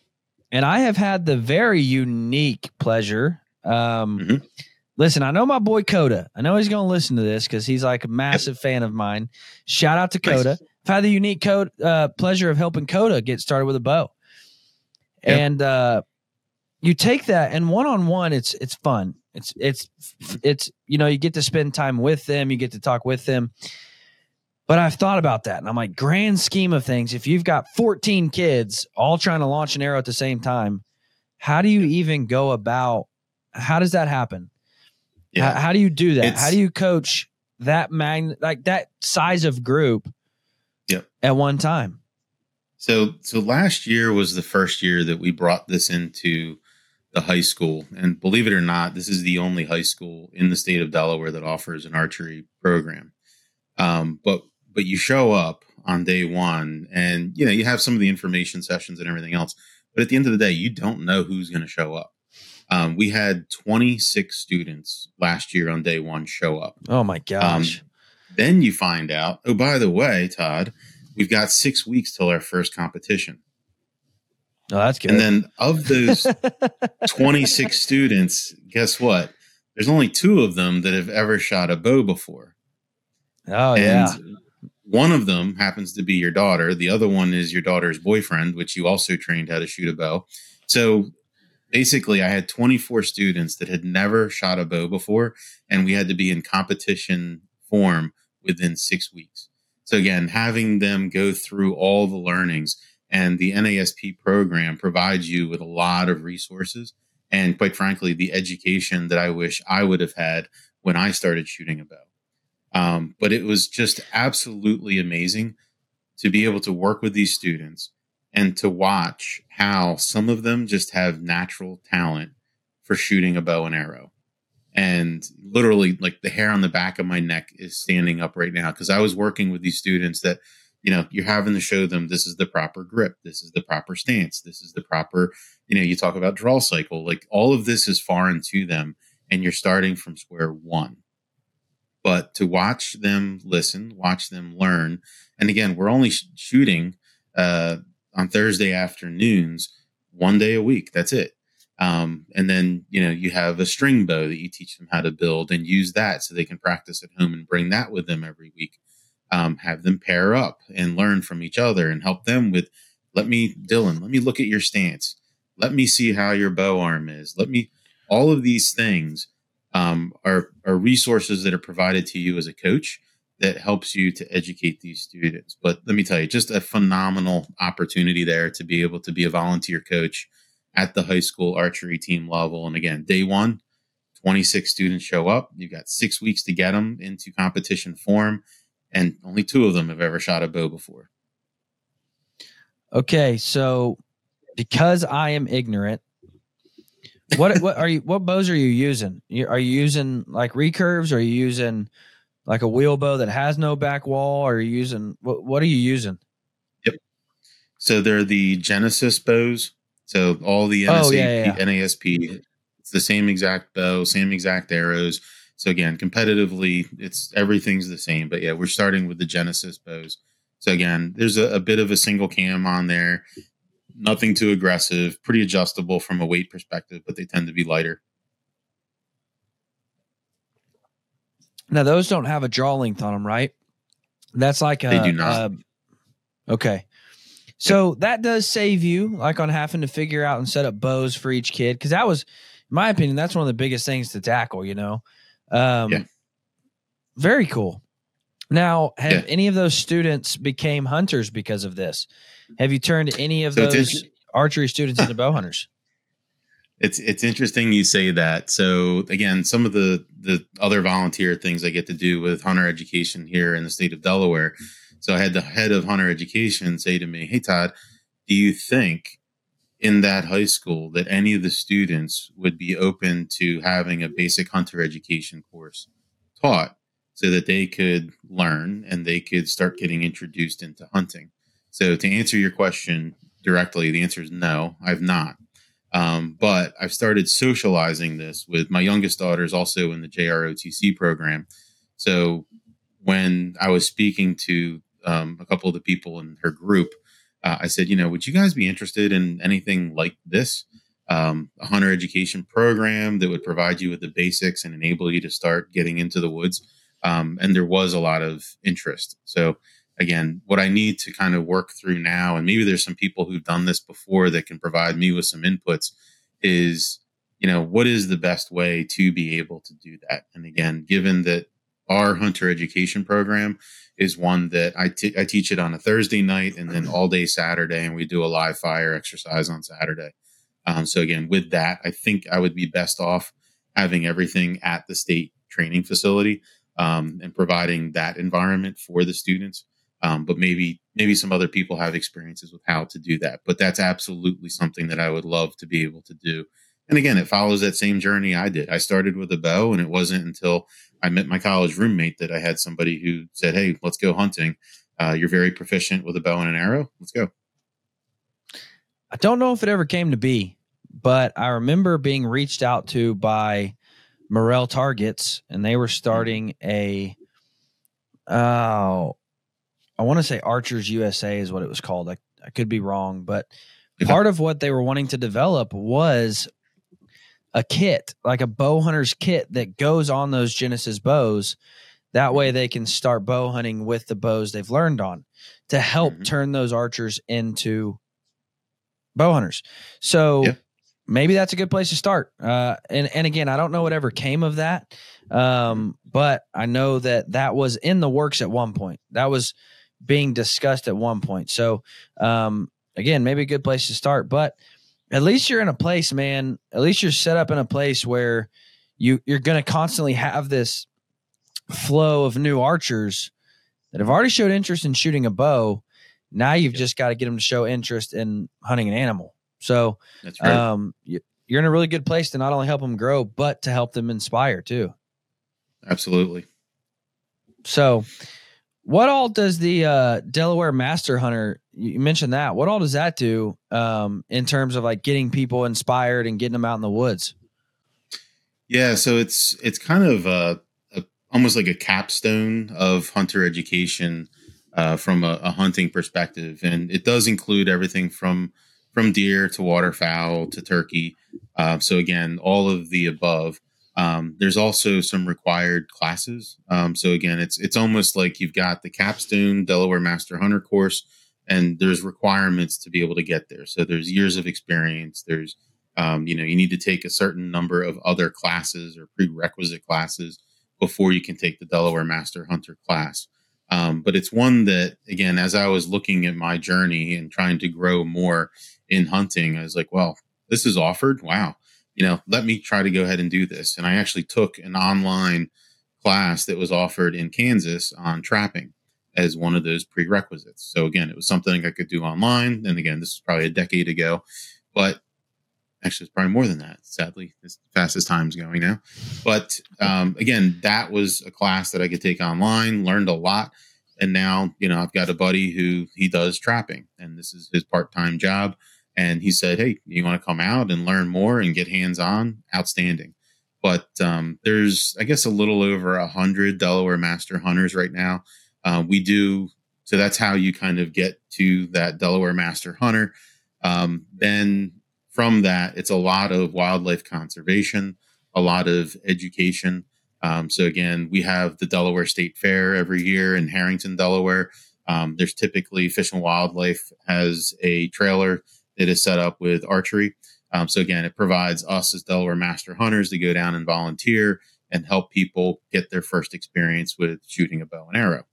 And I have had the very unique pleasure. Um, Mhm. Listen, I know my boy Coda. I know he's going to listen to this because he's like a massive fan of mine. Shout out to Nice. Coda. I've had the unique code, uh, pleasure of helping Coda get started with a bow. Yep. And uh, you take that and one on one, it's it's fun. It's it's it's you know you get to spend time with them, you get to talk with them. But I've thought about that, and I'm like, grand scheme of things, if you've got 14 kids all trying to launch an arrow at the same time, how do you even go about? How does that happen? How, how do you do that? It's- how do you coach that mag like that size of group? Yep. At one time. So so last year was the first year that we brought this into the high school. And believe it or not, this is the only high school in the state of Delaware that offers an archery program. Um, but but you show up on day one and you know you have some of the information sessions and everything else. But at the end of the day, you don't know who's going to show up. Um, we had 26 students last year on day one show up. Oh my gosh. Then you find out, oh, by the way, Todd, we've got six weeks till our first competition. Oh, that's good. And then of those (laughs) 26 students, guess what? There's only two of them that have ever shot a bow before. oh and yeah. one of them happens to be your daughter. The other one is your daughter's boyfriend, which you also trained how to shoot a bow. So basically, I had 24 students that had never shot a bow before, and we had to be in competition form within six weeks. So again, having them go through all the learnings and the NASP program provides you with a lot of resources and quite frankly, the education that I wish I would have had when I started shooting a bow. Um, but it was just absolutely amazing to be able to work with these students and to watch how some of them just have natural talent for shooting a bow and arrow. And literally, like the hair on the back of my neck is standing up right now because I was working with these students that, you know, you're having to show them this is the proper grip, this is the proper stance, this is the proper, you know, you talk about draw cycle, like all of this is foreign to them, and you're starting from square one but to watch them listen, watch them learn. And again, we're only sh- shooting uh, on Thursday afternoons, one day a week. That's it. Um, and then, you know, you have a string bow that you teach them how to build and use that so they can practice at home and bring that with them every week. Um, have them pair up and learn from each other and help them with, let me, Dylan, let me look at your stance. Let me see how your bow arm is. Let me, all of these things um, are, are resources that are provided to you as a coach that helps you to educate these students. But let me tell you, just a phenomenal opportunity there to be able to be a volunteer coach at the high school archery team level. And again, day one, 26 students show up. You've got six weeks to get them into competition form, and only two of them have ever shot a bow before. Okay, so because I am ignorant, what (laughs) what are you? What bows are you using? Are you using like recurves? Or are you using like a wheel bow that has no back wall? Or are you using what? What are you using? Yep. So they're the Genesis bows. So all the NSAP, Oh, yeah, yeah, NASP, it's the same exact bow, same exact arrows. So again, competitively, it's everything's the same. But yeah, we're starting with the Genesis bows. So again, there's a, a bit of a single cam on there. Nothing too aggressive, pretty adjustable from a weight perspective, but they tend to be lighter. Now those don't have a draw length on them, right? That's like a, They do not. a- okay, so that does save you like on having to figure out and set up bows for each kid because that was, in my opinion, that's one of the biggest things to tackle. You know, um, Yeah. very cool. Now, have Yeah. any of those students became hunters because of this? Have you turned any of So those inter- archery students into bow hunters? (laughs) It's it's interesting you say that. So again, some of the the other volunteer things I get to do with hunter education here in the state of Delaware. So I had the head of hunter education say to me, "Hey Todd, do you think in that high school that any of the students would be open to having a basic hunter education course taught so that they could learn and they could start getting introduced into hunting?" So to answer your question directly, the answer is no, I've not. Um, but I've started socializing this with my youngest daughters also in the JROTC program. So when I was speaking to um, a couple of the people in her group, uh, I said, you know, would you guys be interested in anything like this? Um, a hunter education program that would provide you with the basics and enable you to start getting into the woods. Um, and there was a lot of interest. So, again, what I need to kind of work through now, and maybe there's some people who've done this before that can provide me with some inputs, is you know what is the best way to be able to do that. And again, given that our hunter education program is one that I, t- I teach it on a Thursday night and then all day Saturday, and we do a live fire exercise on Saturday. Um, so again, with that, I think I would be best off having everything at the state training facility um, and providing that environment for the students. Um, but maybe maybe some other people have experiences with how to do that. But that's absolutely something that I would love to be able to do. And again, it follows that same journey I did. I started with a bow, and it wasn't until I met my college roommate that I had somebody who said, "Hey, let's go hunting. Uh, you're very proficient with a bow and an arrow. Let's go." I don't know if it ever came to be, but I remember being reached out to by Morrell Targets, and they were starting a. Oh, I want to say Archers USA is what it was called. I, I could be wrong, but part of what they were wanting to develop was a kit, like a bow hunter's kit that goes on those Genesis bows. That way they can start bow hunting with the bows they've learned on to help mm-hmm. turn those archers into bow hunters. So yeah. maybe that's a good place to start. Uh, and, and again, I don't know whatever came of that. Um, but I know that that was in the works at one point. That was being discussed at one point. So, um, again, maybe a good place to start. But at least you're in a place, man. At least you're set up in a place where you you're going to constantly have this flow of new archers that have already showed interest in shooting a bow. Now you've just got to get them to show interest in hunting an animal. So, right. um, you, you're in a really good place to not only help them grow, but to help them inspire too. Absolutely. So, what all does the uh, Delaware Master Hunter? You mentioned that. What all does that do um, in terms of like getting people inspired and getting them out in the woods? Yeah, so it's it's kind of a, a almost like a capstone of hunter education uh, from a, a, hunting perspective, and it does include everything from from deer to waterfowl to turkey. Uh, so again, all of the above. Um, there's also some required classes. Um, so again, it's it's almost like you've got the capstone Delaware Master Hunter course, and there's requirements to be able to get there. So there's years of experience. There's um, you know you need to take a certain number of other classes or prerequisite classes before you can take the Delaware Master Hunter class. Um, but it's one that again, as I was looking at my journey and trying to grow more in hunting, I was like, well, this is offered. Wow you know, let me try to go ahead and do this. And I actually took an online class that was offered in Kansas on trapping as one of those prerequisites. So again, it was something I could do online. And again, this is probably a decade ago, but actually it's probably more than that. Sadly, as fast as time's going now. But um, again, that was a class that I could take online, learned a lot. And now, you know, I've got a buddy who he does trapping and this is his part-time job and he said, "Hey, you want to come out and learn more and get hands on? Outstanding." But um, there's, I guess, a little over a hundred Delaware Master Hunters right now. Uh, we do so. That's how you kind of get to that Delaware Master Hunter. Um, then from that, it's a lot of wildlife conservation, a lot of education. Um, so again, we have the Delaware State Fair every year in Harrington, Delaware. Um, there's typically Fish and Wildlife has a trailer is set up with archery. Um, so again, it provides us as Delaware Master Hunters to go down and volunteer and help people get their first experience with shooting a bow and arrow.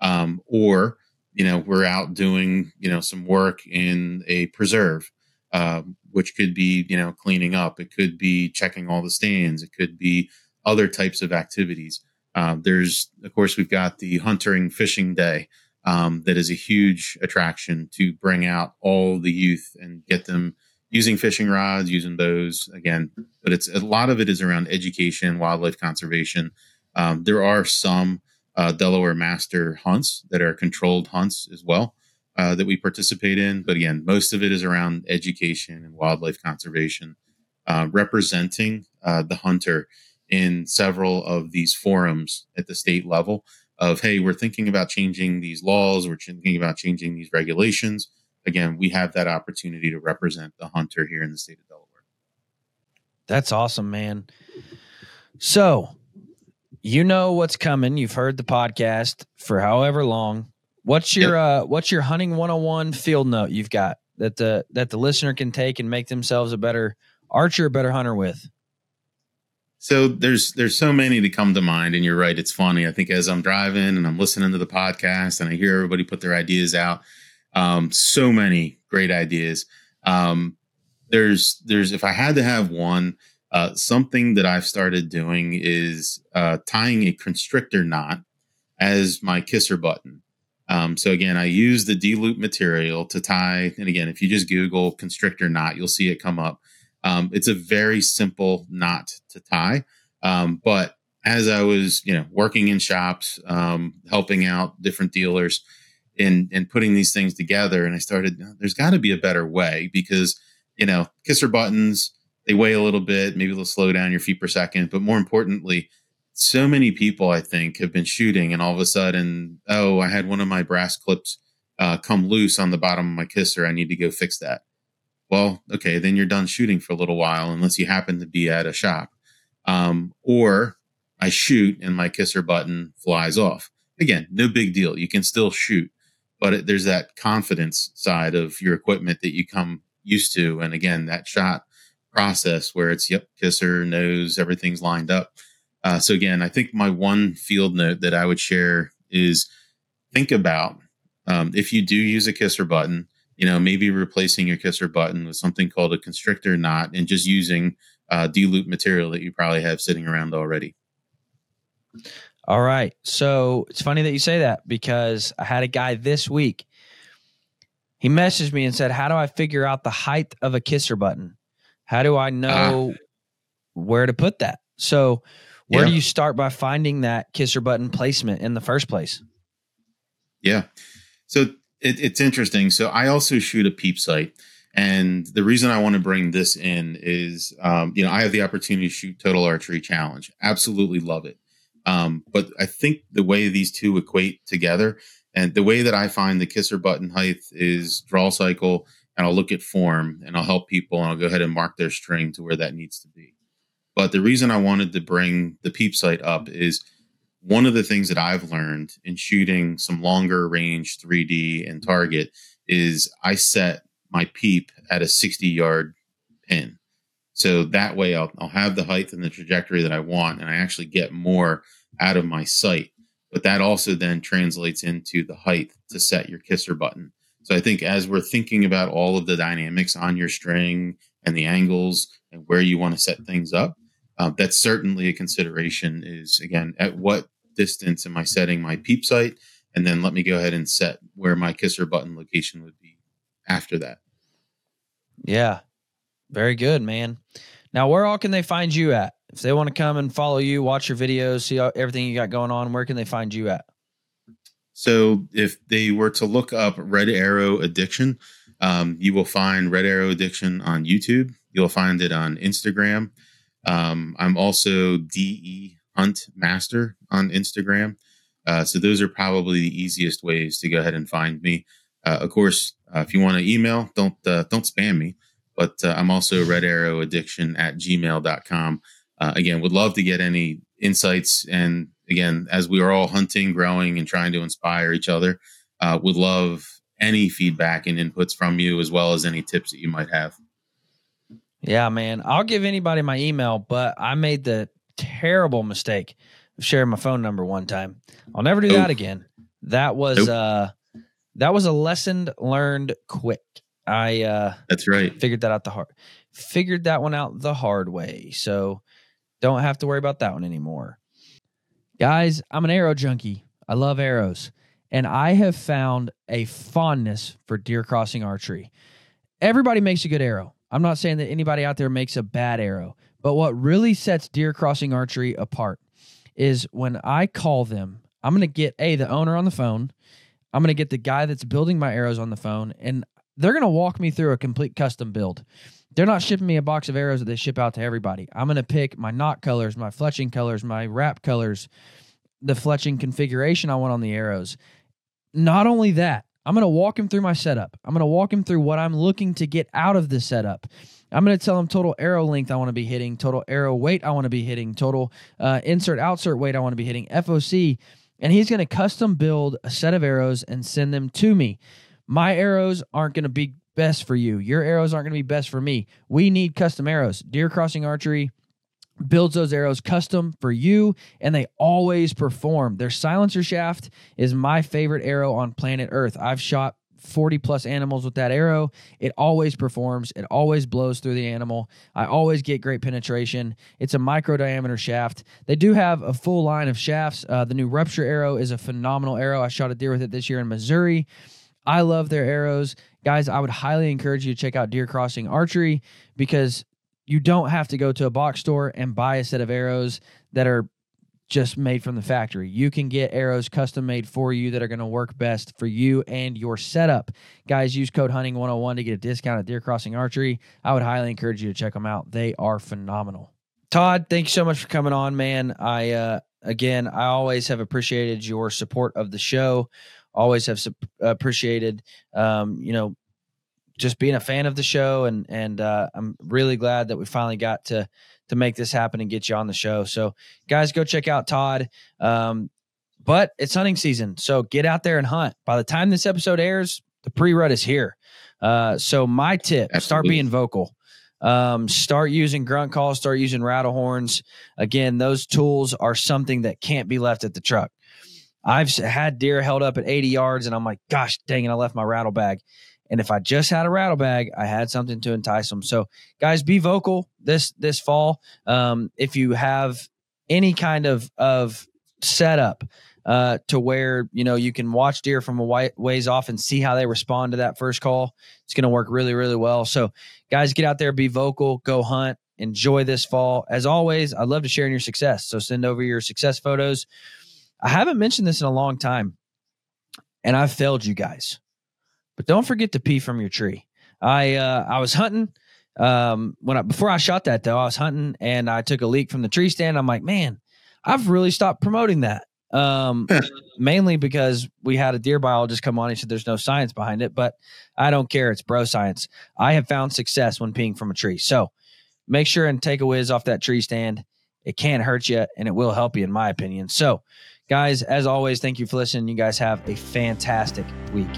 Um, or, you know, we're out doing, you know, some work in a preserve, um, which could be, you know, cleaning up. It could be checking all the stands. It could be other types of activities. Uh, there's, of course, we've got the hunting fishing day um, that is a huge attraction to bring out all the youth and get them using fishing rods, using bows again. But it's a lot of it is around education, wildlife conservation. Um, there are some uh, Delaware master hunts that are controlled hunts as well uh, that we participate in. But again, most of it is around education and wildlife conservation, uh, representing uh, the hunter in several of these forums at the state level of hey, we're thinking about changing these laws, we're thinking about changing these regulations. Again, we have that opportunity to represent the hunter here in the state of Delaware. That's awesome, man. So, you know what's coming. You've heard the podcast for however long. What's your yep. uh what's your hunting 101 field note you've got that the that the listener can take and make themselves a better archer, a better hunter with? So there's there's so many to come to mind, and you're right. It's funny. I think as I'm driving and I'm listening to the podcast and I hear everybody put their ideas out, um, so many great ideas. Um, there's there's if I had to have one, uh, something that I've started doing is uh, tying a constrictor knot as my kisser button. Um, so again, I use the D loop material to tie. And again, if you just Google constrictor knot, you'll see it come up. Um, it's a very simple knot to tie. Um, but as I was, you know, working in shops, um, helping out different dealers and, and putting these things together, and I started, there's got to be a better way because, you know, kisser buttons, they weigh a little bit, maybe they'll slow down your feet per second. But more importantly, so many people, I think, have been shooting, and all of a sudden, oh, I had one of my brass clips uh, come loose on the bottom of my kisser. I need to go fix that well, okay, then you're done shooting for a little while, unless you happen to be at a shop. Um, or I shoot and my kisser button flies off. Again, no big deal. You can still shoot, but it, there's that confidence side of your equipment that you come used to. And again, that shot process where it's, yep, kisser, nose, everything's lined up. Uh, so again, I think my one field note that I would share is think about um, if you do use a kisser button, you know, maybe replacing your kisser button with something called a constrictor knot and just using uh, D-loop material that you probably have sitting around already. All right. So it's funny that you say that because I had a guy this week. He messaged me and said, How do I figure out the height of a kisser button? How do I know ah. where to put that? So, where yeah. do you start by finding that kisser button placement in the first place? Yeah. So it, it's interesting. So I also shoot a peep sight. And the reason I want to bring this in is, um, you know, I have the opportunity to shoot Total Archery Challenge. Absolutely love it. Um, but I think the way these two equate together and the way that I find the kisser button height is draw cycle and I'll look at form and I'll help people and I'll go ahead and mark their string to where that needs to be. But the reason I wanted to bring the peep sight up is – one of the things that I've learned in shooting some longer range 3D and mm-hmm. target is I set my peep at a 60 yard pin. So that way I'll, I'll have the height and the trajectory that I want, and I actually get more out of my sight. But that also then translates into the height to set your kisser button. So I think as we're thinking about all of the dynamics on your string and the angles and where you want to set things up, uh, that's certainly a consideration is again at what distance am i setting my peep sight and then let me go ahead and set where my kisser button location would be after that. Yeah. Very good man. Now where all can they find you at? If they want to come and follow you watch your videos see everything you got going on where can they find you at? So if they were to look up red arrow addiction um, you will find red arrow addiction on youtube. You'll find it on instagram um, I'm also DE Hunt Master on Instagram. Uh, so those are probably the easiest ways to go ahead and find me. Uh, of course, uh, if you want to email, don't uh, don't spam me. But uh, I'm also Red Arrow Addiction at gmail.com. Uh, again, would love to get any insights. And again, as we are all hunting, growing, and trying to inspire each other, would love any feedback and inputs from you, as well as any tips that you might have. Yeah, man. I'll give anybody my email, but I made the terrible mistake of sharing my phone number one time. I'll never do that again. That was nope. uh that was a lesson learned quick. I uh That's right. Figured that out the hard figured that one out the hard way. So don't have to worry about that one anymore. Guys, I'm an arrow junkie. I love arrows. And I have found a fondness for deer crossing archery. Everybody makes a good arrow. I'm not saying that anybody out there makes a bad arrow, but what really sets deer crossing archery apart is when I call them, I'm going to get a the owner on the phone. I'm going to get the guy that's building my arrows on the phone and they're going to walk me through a complete custom build. They're not shipping me a box of arrows that they ship out to everybody. I'm going to pick my knot colors, my fletching colors, my wrap colors, the fletching configuration I want on the arrows. Not only that, I'm going to walk him through my setup. I'm going to walk him through what I'm looking to get out of this setup. I'm going to tell him total arrow length I want to be hitting, total arrow weight I want to be hitting, total uh, insert outsert weight I want to be hitting, FOC, and he's going to custom build a set of arrows and send them to me. My arrows aren't going to be best for you. Your arrows aren't going to be best for me. We need custom arrows. Deer Crossing Archery builds those arrows custom for you and they always perform. Their silencer shaft is my favorite arrow on planet Earth. I've shot 40 plus animals with that arrow. It always performs. It always blows through the animal. I always get great penetration. It's a micro diameter shaft. They do have a full line of shafts. Uh, the new rupture arrow is a phenomenal arrow. I shot a deer with it this year in Missouri. I love their arrows. Guys, I would highly encourage you to check out Deer Crossing Archery because you don't have to go to a box store and buy a set of arrows that are just made from the factory. You can get arrows custom made for you that are going to work best for you and your setup. Guys, use code hunting101 to get a discount at Deer Crossing Archery. I would highly encourage you to check them out. They are phenomenal. Todd, thank you so much for coming on, man. I uh again, I always have appreciated your support of the show. Always have su- appreciated um, you know, just being a fan of the show and and uh, I'm really glad that we finally got to to make this happen and get you on the show. So guys, go check out Todd. Um, but it's hunting season, so get out there and hunt. By the time this episode airs, the pre rut is here. Uh, so my tip: Absolutely. start being vocal. Um, start using grunt calls. Start using rattle horns. Again, those tools are something that can't be left at the truck. I've had deer held up at 80 yards, and I'm like, gosh dang it, I left my rattle bag. And if I just had a rattle bag, I had something to entice them. So, guys, be vocal this this fall. Um, if you have any kind of of setup uh, to where you know you can watch deer from a ways off and see how they respond to that first call, it's going to work really really well. So, guys, get out there, be vocal, go hunt, enjoy this fall. As always, I'd love to share in your success. So send over your success photos. I haven't mentioned this in a long time, and I've failed you guys. But don't forget to pee from your tree. I uh, I was hunting um, when I before I shot that though. I was hunting and I took a leak from the tree stand. I'm like, man, I've really stopped promoting that. Um, mainly because we had a deer biologist come on. He said there's no science behind it, but I don't care. It's bro science. I have found success when peeing from a tree. So make sure and take a whiz off that tree stand. It can't hurt you and it will help you, in my opinion. So, guys, as always, thank you for listening. You guys have a fantastic week.